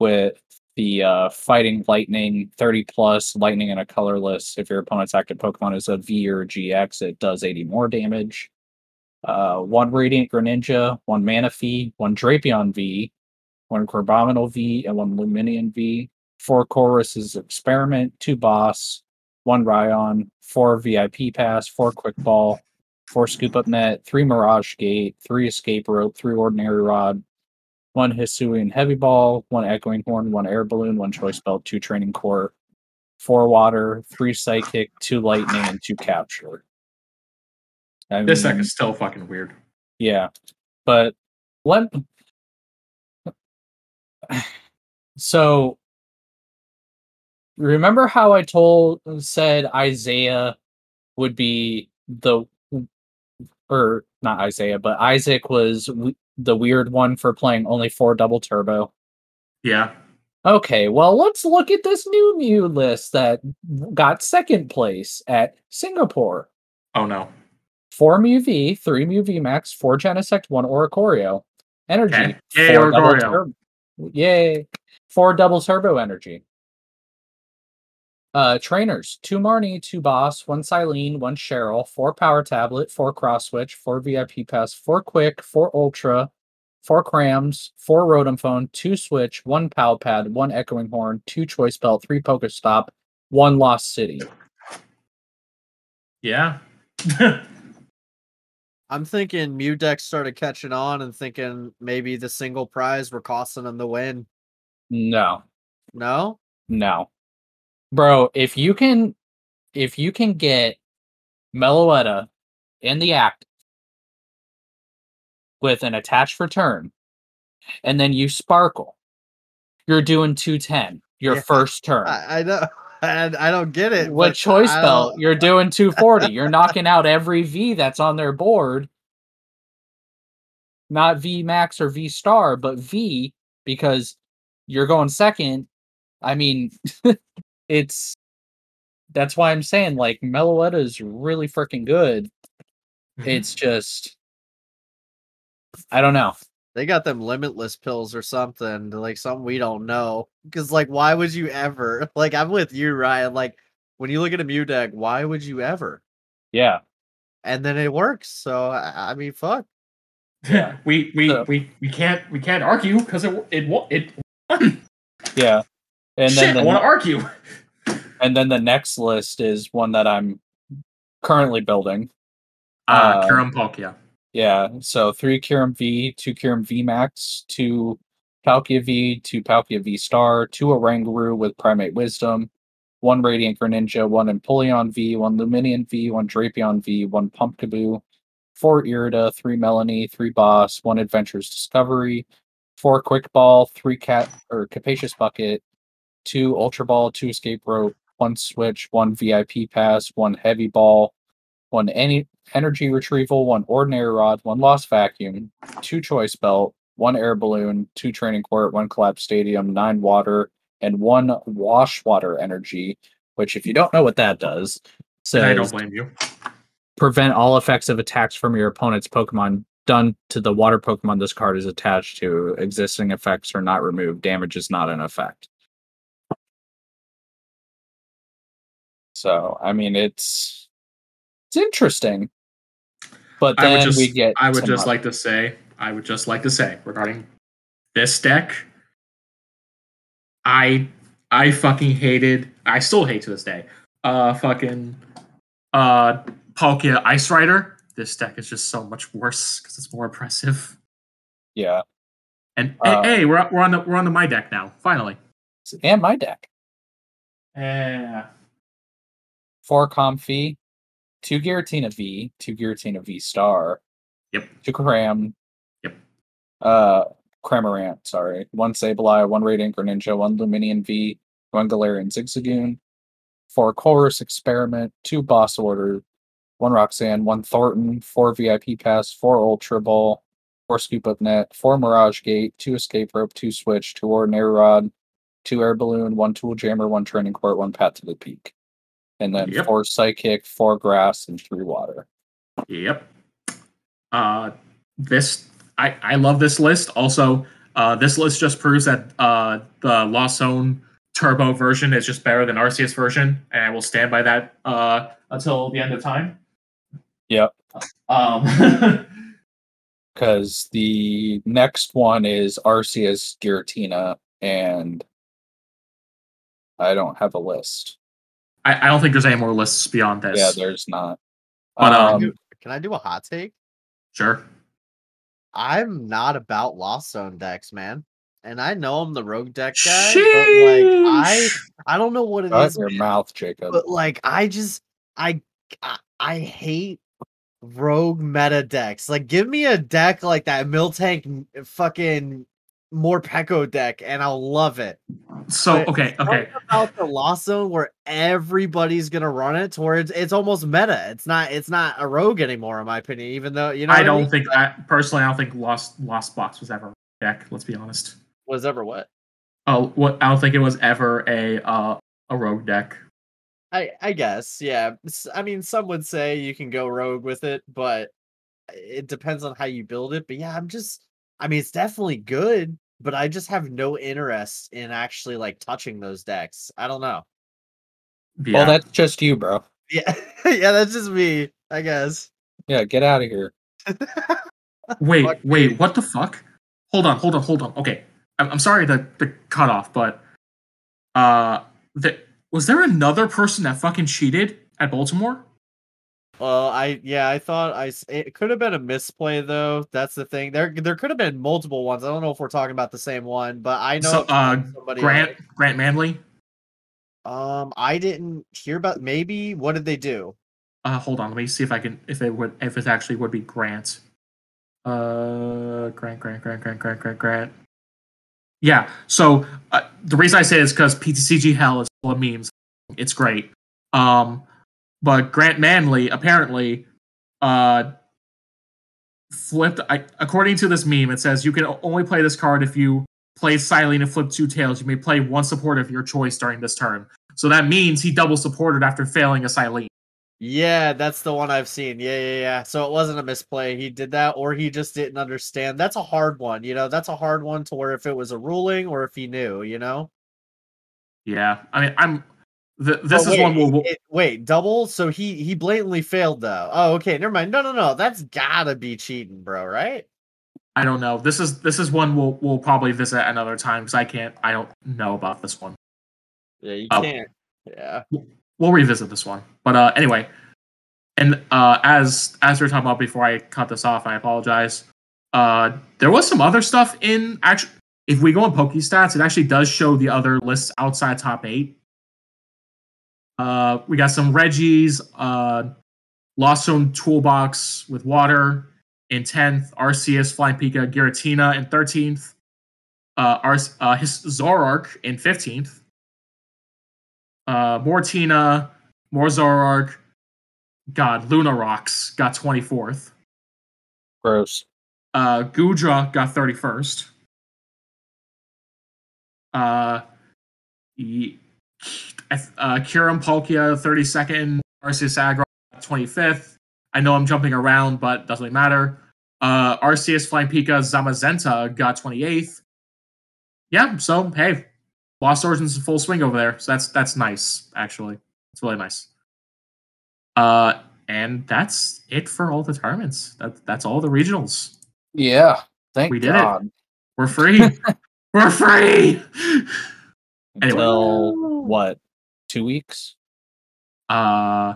with the uh, Fighting Lightning 30 plus Lightning in a colorless. If your opponent's active Pokemon is a V or GX, it does 80 more damage. uh, one Radiant Greninja, one Manaphy, one Drapion V, one Carbonal V, and one Lumineon V. Four Colress's Experiment, two Boss, one Ryon, four VIP Pass, four Quick Ball, four Scoop Up Net, three Mirage Gate, three Escape Rope, three Ordinary Rod, one Hisuian Heavy Ball, one Echoing Horn, one Air Balloon, one Choice Belt, two Training Court, four Water, three Psychic, two Lightning, and two Capture. I This deck is still fucking weird. yeah, but let so remember how I told said Isaiah would be the or not Isaiah, but Isaac was w- the weird one for playing only four double turbo. Yeah. Okay, well, let's look at this new Mew list that got second place at Singapore. Oh no. Four Mew V, three Mew V Max, four Genesect, one Oricorio. Energy. Okay. Yay, Oricorio. turbo- Yay. Four double turbo energy. Uh trainers, two Marnie, two Boss, one Cyllene, one Cheryl, four Power Tablet, four Cross Switch, four VIP Pass, four Quick, four Ultra, four Crams, four Rotom Phone, two Switch, one Pal Pad, one Echoing Horn, two Choice Belt, three PokeStop, one Lost City. Yeah. I'm thinking Mew decks started catching on and thinking maybe the single prize were costing them the win. No. No? No. Bro, if you can if you can get Meloetta in the act with an attached return and then you sparkle, you're doing 210 your Yeah, first turn. I, I know. And I don't get it. With but choice I belt, don't- you're doing 240. you're knocking out every V that's on their board. Not V max or V star, but V because you're going second. I mean, it's that's why I'm saying like Meloetta is really freaking good. Mhm. It's just I don't know. They got them limitless pills or something, like something we don't know. Because like, why would you ever? Like, I'm with you, Ryan. Like, when you look at a Mew deck, why would you ever? Yeah. And then it works. So I, I mean, fuck. Yeah. we we, So- we we can't we can't argue because it it won- it Yeah. And shit. then I want to argue. and then the next list is one that I'm currently building. Uh, Uh, Kyurem Palkia. Yeah, so three Kyurem V, two Kyurem V Max, two Palkia V, two Palkia V Star, two Oranguru with Primate Wisdom, one Radiant Greninja, one Empoleon V, one Lumineon V, one Drapion V, one Pumpkaboo, four Irida, three Melanie, three Boss, one Adventures Discovery, four Quick Ball, three Cat or Capacious Bucket, two Ultra Ball, two Escape Rope, one Switch, one VIP Pass, one Heavy Ball, one any energy retrieval, one ordinary rod, one lost vacuum, two choice belt, one air balloon, two training court, one collapse stadium, nine water, and one wash water energy. Which, if you don't know what that does, And I don't says blame you. prevent all effects of attacks from your opponent's Pokemon done to the water Pokemon this card is attached to. Existing effects are not removed. Damage is not an effect. So, I mean, it's it's interesting. But I would then just we get I would just oth- like to say I would just like to say regarding this deck. I I fucking hated. I still hate to this day. Uh, fucking uh, Palkia Ice Rider. This deck is just so much worse because it's more impressive. yeah, And Uh, hey, hey, we're we're on the we're on the my deck now. Finally. and my deck Yeah. four Comfy, two Giratina V, two Giratina V Star, Yep. two Cram, Yep. uh, Cramorant, sorry, one Sableye, one Radiant Greninja, one Lumineon V, one Galarian Zigzagoon, four Colress Experiment, two Boss Order, one Roxanne, one Thornton, four VIP Pass, four Ultra Ball, four Scoop Up Net, four Mirage Gate, two Escape Rope, two Switch, two Ordinary Rod, two Air Balloon, one Tool Jammer, one Training Court, one Path to the Peak. And then Yep. four Psychic, four Grass, and three Water. Yep. Uh, this I I love this list. Also, uh, this list just proves that uh the Lost Zone Turbo version is just better than Arceus version, and I will stand by that uh until the end of time. Yep. Um, because the next one is Arceus Giratina, and I don't have a list. I, I don't think there's any more lists beyond this. Yeah, there's not. But, um, um, Can I do a hot take? sure. I'm not about Lost Zone decks, man. And I know I'm the rogue deck guy, but like I I don't know what it shut is, your mouth, Jacob. but like I just I I, I hate rogue meta decks. Like give me a deck like that Miltank m- fucking Morpeko deck and I'll love it. So But okay, okay. Something about the Lost Zone where everybody's gonna run it towards it's almost meta. It's not it's not a rogue anymore, in my opinion, even though you know I don't mean? think I personally I don't think Lost Lost Box was ever a deck, let's be honest. was ever what? Oh what I don't think it was ever a uh a rogue deck. I I guess, yeah. I mean, some would say you can go rogue with it, but it depends on how you build it. But yeah, I'm just, I mean, it's definitely good, but I just have no interest in actually like touching those decks. I don't know. Yeah. Well, that's just you, bro. Yeah, yeah, that's just me, I guess. Yeah, get out of here. wait, fuck wait, what the fuck? Hold on, hold on, hold on. Okay. I'm, I'm sorry to, to cut off, but uh the, was there another person that fucking cheated at Baltimore? Well, I yeah, I thought I it could have been a misplay though. That's the thing. There there could have been multiple ones. I don't know if we're talking about the same one, but I know So, uh, somebody Grant else. Grant Manley? Um, I didn't hear about. Maybe what did they do? Uh, hold on, let me see if I can if it would if it actually would be Grant. Uh, Grant, Grant, Grant, Grant, Grant, Grant, Grant. Yeah. So uh, the reason I say it is because PTCG Hell is full of memes. It's great. Um, but Grant Manley apparently uh flipped. I, according to this meme, it says you can only play this card if you play Cyllene and flip two tails. You may play one support of your choice during this turn. So that means he double supported after failing a Cyllene. Yeah, that's the one I've seen. Yeah, yeah, yeah. So it wasn't a misplay. He did that, or he just didn't understand. That's a hard one. You know, that's a hard one to where if it was a ruling or if he knew. You know. Yeah, I mean, I'm. Th- this Oh, is wait, one we'll, it- wait, double. So he he blatantly failed though. Oh, okay. Never mind. No, no, no. That's gotta be cheating, bro. Right? I don't know. This is this is one we'll we'll probably visit another time because I can't. I don't know about this one. Yeah, you Oh. can't. Yeah. We'll revisit this one. But uh, anyway, and uh, as as we were talking about before I cut this off, I apologize. Uh, there was some other stuff in actually. If we go on PokeStats, it actually does show the other lists outside top eight. Uh, we got some Reggies, uh, Lost Zone Toolbox with Water in 10th, Arceus, Flying Pika, Giratina in 13th, uh, uh, his Zoroark in 15th, uh, Mortina, more Zoroark, God, Luna Rocks got 24th, Gross. uh, Goodra got 31st, uh, ye- uh, Kyurem Palkia 32nd, Arceus Aggro 25th. I know I'm jumping around, but doesn't really matter. Uh, Arceus Flying Pika Zamazenta got 28th. Yeah, so hey, Lost Origins in full swing over there. So that's that's nice, actually. It's really nice. Uh, and that's it for all the tournaments. That, that's all the regionals. Yeah. Thank We did it. We're free. We're free. Anyway. Until what? Two weeks? Uh,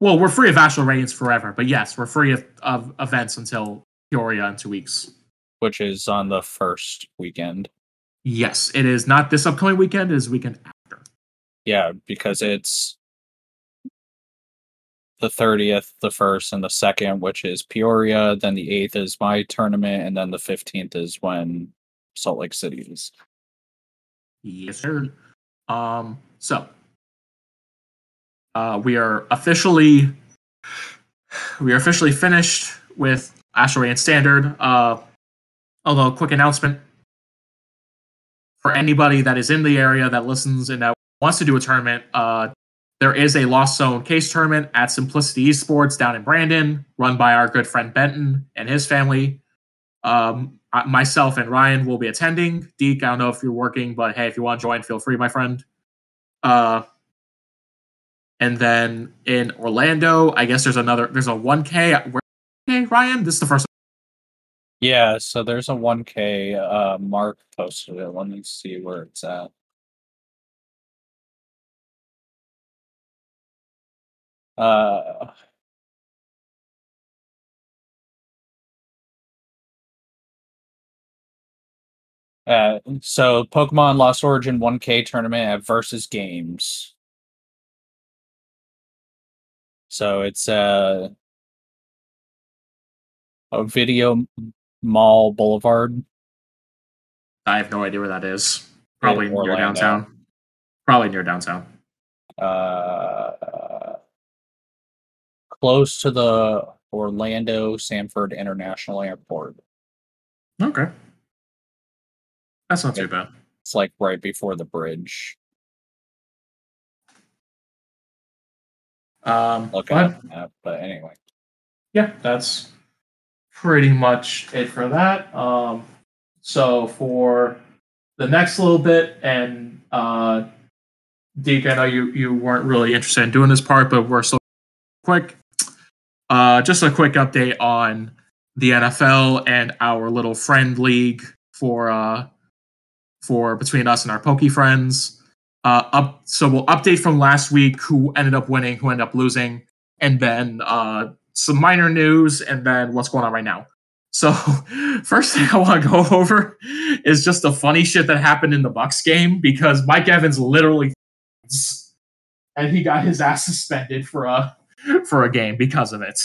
well, we're free of Astral Radiance forever, but yes, we're free of, of events until Peoria in two weeks. Which is on the first weekend. Yes, it is not this upcoming weekend. It is weekend after. Yeah, because it's the 30th, the first, and the second, which is Peoria. Then the 8th is my tournament. And then the 15th is when Salt Lake City is. Yes, sir. Um, so uh, we are officially we are officially finished with Radiance Standard. Uh, although, quick announcement for anybody that is in the area that listens and that wants to do a tournament. Uh, there is a Lost Zone case tournament at Simplicity Esports down in Brandon, run by our good friend Benton and his family. Um, Myself and Ryan will be attending. Deke, I don't know if you're working, but hey, if you want to join, feel free, my friend. Uh, and then in Orlando, I guess there's another. There's a 1K. Where, Ryan, this is the first. Yeah, so there's a 1K. Uh, Mark posted it. Let me see where it's at. Uh, uh, so Pokemon Lost Origin 1K tournament at Versus Games. So it's uh, a video mall boulevard. I have no idea where that is. Probably near downtown. Probably near downtown. uh, close to the Orlando Sanford International Airport. Okay. That's not too bad. It's like right before the bridge. Um, Look but- at the map, but anyway. yeah, that's pretty much it for that. Um, so for the next little bit, and uh, Deke, I know you you weren't really interested in doing this part, but we're still quick. Uh, just a quick update on the NFL and our little friend league for uh, for between us and our Pokey friends. Uh, up, so we'll update from last week who ended up winning, who ended up losing, and then uh, some minor news, and then what's going on right now. So, first thing I want to go over is just the funny shit that happened in the Bucks game because Mike Evans literally, and he got his ass suspended for a for a game because of it.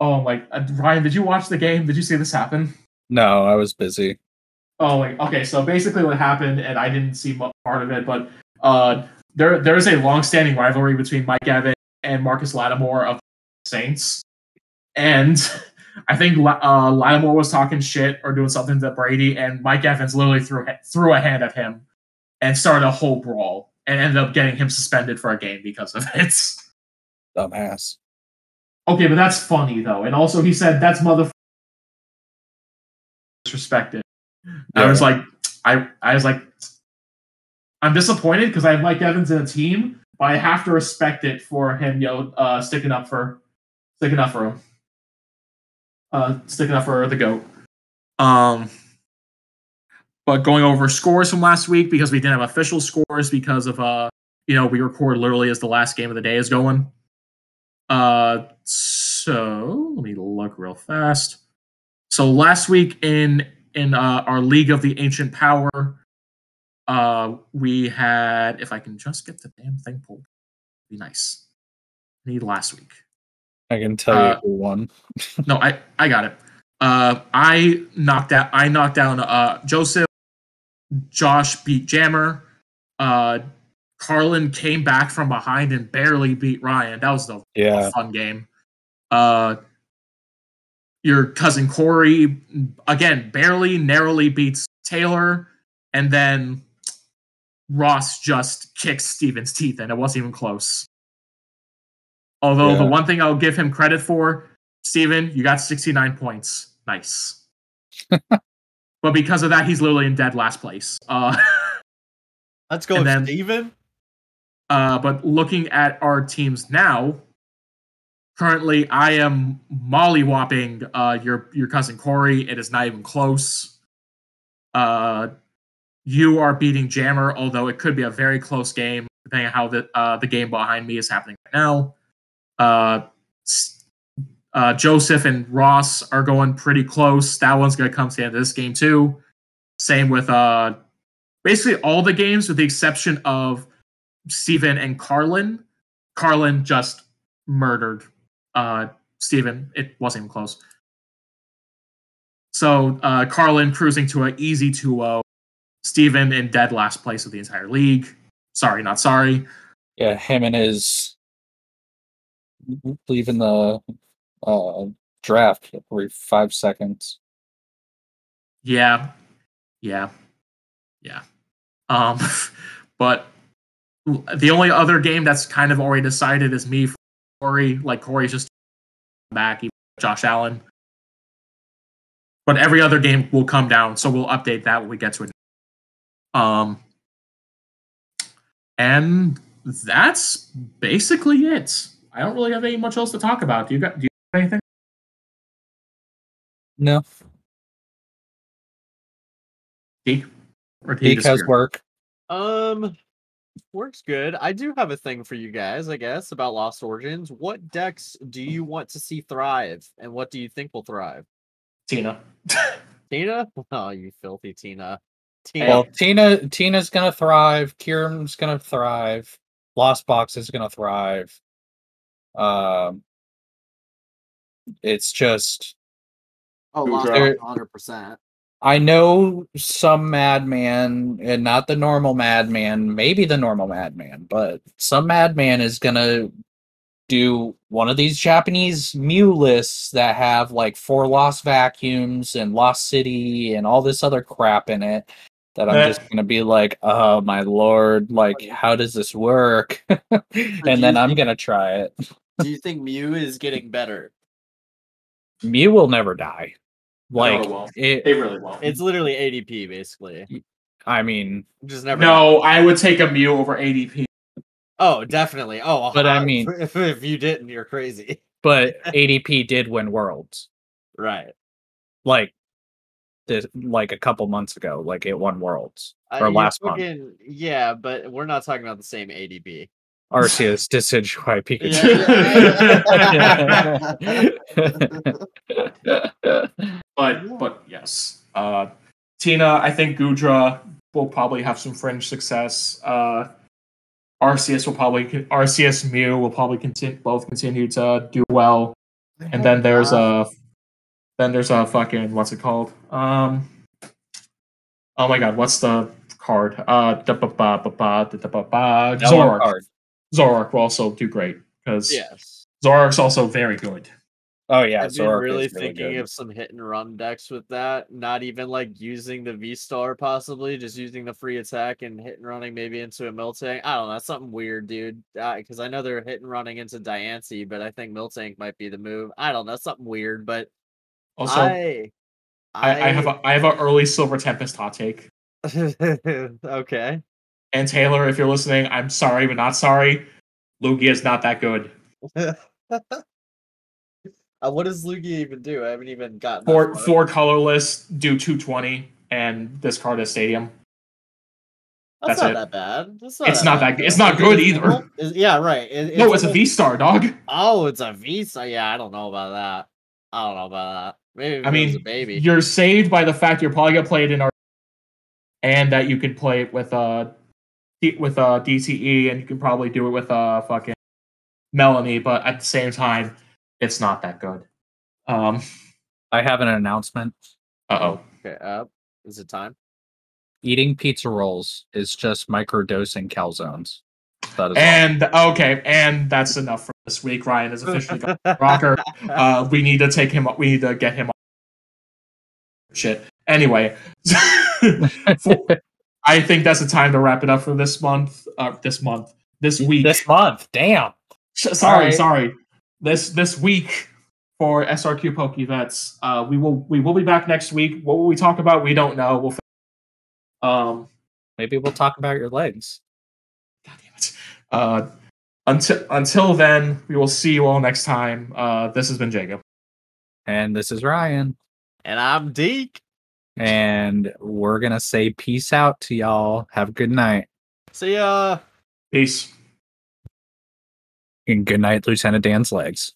Oh my, uh, Ryan, did you watch the game? Did you see this happen? No, I was busy. Oh, wait. Okay, so basically what happened, and I didn't see part of it, but uh, there there is a long-standing rivalry between Mike Evans and Marcus Lattimore of the Saints, and I think uh, Lattimore was talking shit or doing something to Brady, and Mike Evans literally threw a- threw a hand at him and started a whole brawl, and ended up getting him suspended for a game because of it. Dumbass. Okay, but that's funny though, and also he said that's mother disrespected. I was like, I I was like, I'm disappointed because I have Mike Evans in a team, but I have to respect it for him, yo, uh, sticking up for sticking up for him, uh, sticking up for the goat. Um, but going over scores from last week because we didn't have official scores because of uh, you know, we record literally as the last game of the day is going. Uh, so let me look real fast. So last week in in uh, our League of the Ancient Power, uh, we had if I can just get the damn thing pulled, be nice. I need last week. I can tell Uh, you one. No, I I got it. Uh, I knocked out. I knocked down uh Joseph. Josh beat Jammer. Uh, Carlin came back from behind and barely beat Ryan. That was the Yeah. fun game. Uh, your cousin Corey again barely narrowly beats Taylor, and then Ross just kicks Steven's teeth, and it wasn't even close. Although the one thing I'll give him credit for, Steven, you got 69 points. Nice. but because of that, he's literally in dead last place. Uh, Let's go, And then- Steven. Uh, but looking at our teams now, currently I am mollywhopping uh, your your cousin Corey. It is not even close. Uh, you are beating Jammer, although it could be a very close game, depending on how the uh, the game behind me is happening right now. Uh, uh, Joseph and Ross are going pretty close. That one's going to come to the end of this game too. Same with uh, basically all the games, with the exception of Steven and Carlin. Carlin just murdered uh, Steven. It wasn't even close. So uh, Carlin cruising to an easy 2-0. Steven in dead last place of the entire league. Sorry, not sorry. Yeah, him and his leaving the uh draft every five seconds. Yeah. Yeah. Yeah. Um but the only other game that's kind of already decided is me for Corey. Like Corey's just back, even Josh Allen. But every other game will come down, so we'll update that when we get to it. Um and that's basically it. I don't really have any much else to talk about. Do you got do you have anything? No, Geek? Or do Geek has work. Um, works good. I do have a thing for you guys, I guess, about Lost Origins. What decks do you want to see thrive, and what do you think will thrive? Tina. Tina? Oh, you filthy Tina. Tina. Well, Tina Tina's gonna thrive. Kieran's gonna thrive. Lost Box is gonna thrive. Um, it's just oh, Lost hundred percent. I know some madman, and not the normal madman, maybe the normal madman, but some madman is gonna do one of these Japanese Mew lists that have like four lost vacuums and lost city and all this other crap in it. That I'm Eh. just gonna be like, oh my lord, like how does this work? and then I'm gonna try it. Do you think Mew is getting better? Mew will never die. No, Like it won't. it, They really won't. It's literally ADP basically. I mean, Just never. no, I would take a Mew over ADP. Oh, definitely. Oh, But I uh, mean- if, if you didn't, you're crazy. but ADP did win worlds. Right. like this like a couple months ago like it won worlds Uh, Or you're last month. Yeah, but we're not talking about the same ADP. Arceus decidueye pikachu But but yes. Uh Tina, I think Goodra will probably have some fringe success. Uh Arceus will probably Arceus Mew will probably continue both continue to do well. And then there's a then there's a fucking what's it called? Um Oh my god, what's the card? Uh da ba ba ba ba da da ba ba That one Zoroark. card. Zoroark will also do great because Yes. Zoroark's also very good. oh yeah I've been really really thinking good. of some hit and run decks with that. Not even like using the V Star, possibly just using the free attack and hit and running maybe into a Miltank. I don't know. That's something weird, dude. Because I know they're hit and running into Diancie, but I think Miltank might be the move. I don't know. That's something weird, but Also, I, I, I, have a I have an early Silver Tempest hot take. okay. And Taylor, if you're listening, I'm sorry, but not sorry. Lugia is not that good. Uh, what does Lugia even do? I haven't even gotten Four four colorless, do 220, and discard a stadium. That's, that's not it. that bad. That's not It's that not bad. that good. It's not good either. Is- yeah, right. It- no, it's a V star, dog. Oh, it's a Visa. Yeah, I don't know about that. I don't know about that. Maybe I mean, a baby. You're saved by the fact you're probably gonna play it in our and that you could play it with uh D- with uh DTE and you can probably do it with uh fucking Melanie, but at the same time, it's not that good. Um i have an announcement uh oh. Okay, uh, is it time? eating pizza rolls is just microdosing calzones that is all. And okay, and that's enough for this week. Ryan is officially got a rocker. Uh, we need to take him. We need to get him. Shit. Anyway, for- I think that's the time to wrap it up for this month. Uh, this month. This week. this month damn sorry, Alright. sorry. This this week for SRQ Poke Vets. Uh, we will we will be back next week. What will we talk about? We don't know. We'll. fi- Um. maybe we'll talk about your legs God damn it. Uh, until until then, we will see you all next time. Uh, this has been Jacob. and this is ryan and I'm Deke. And we're gonna say peace out to y'all have a good night See ya. Peace. and good night lieutenant dan's legs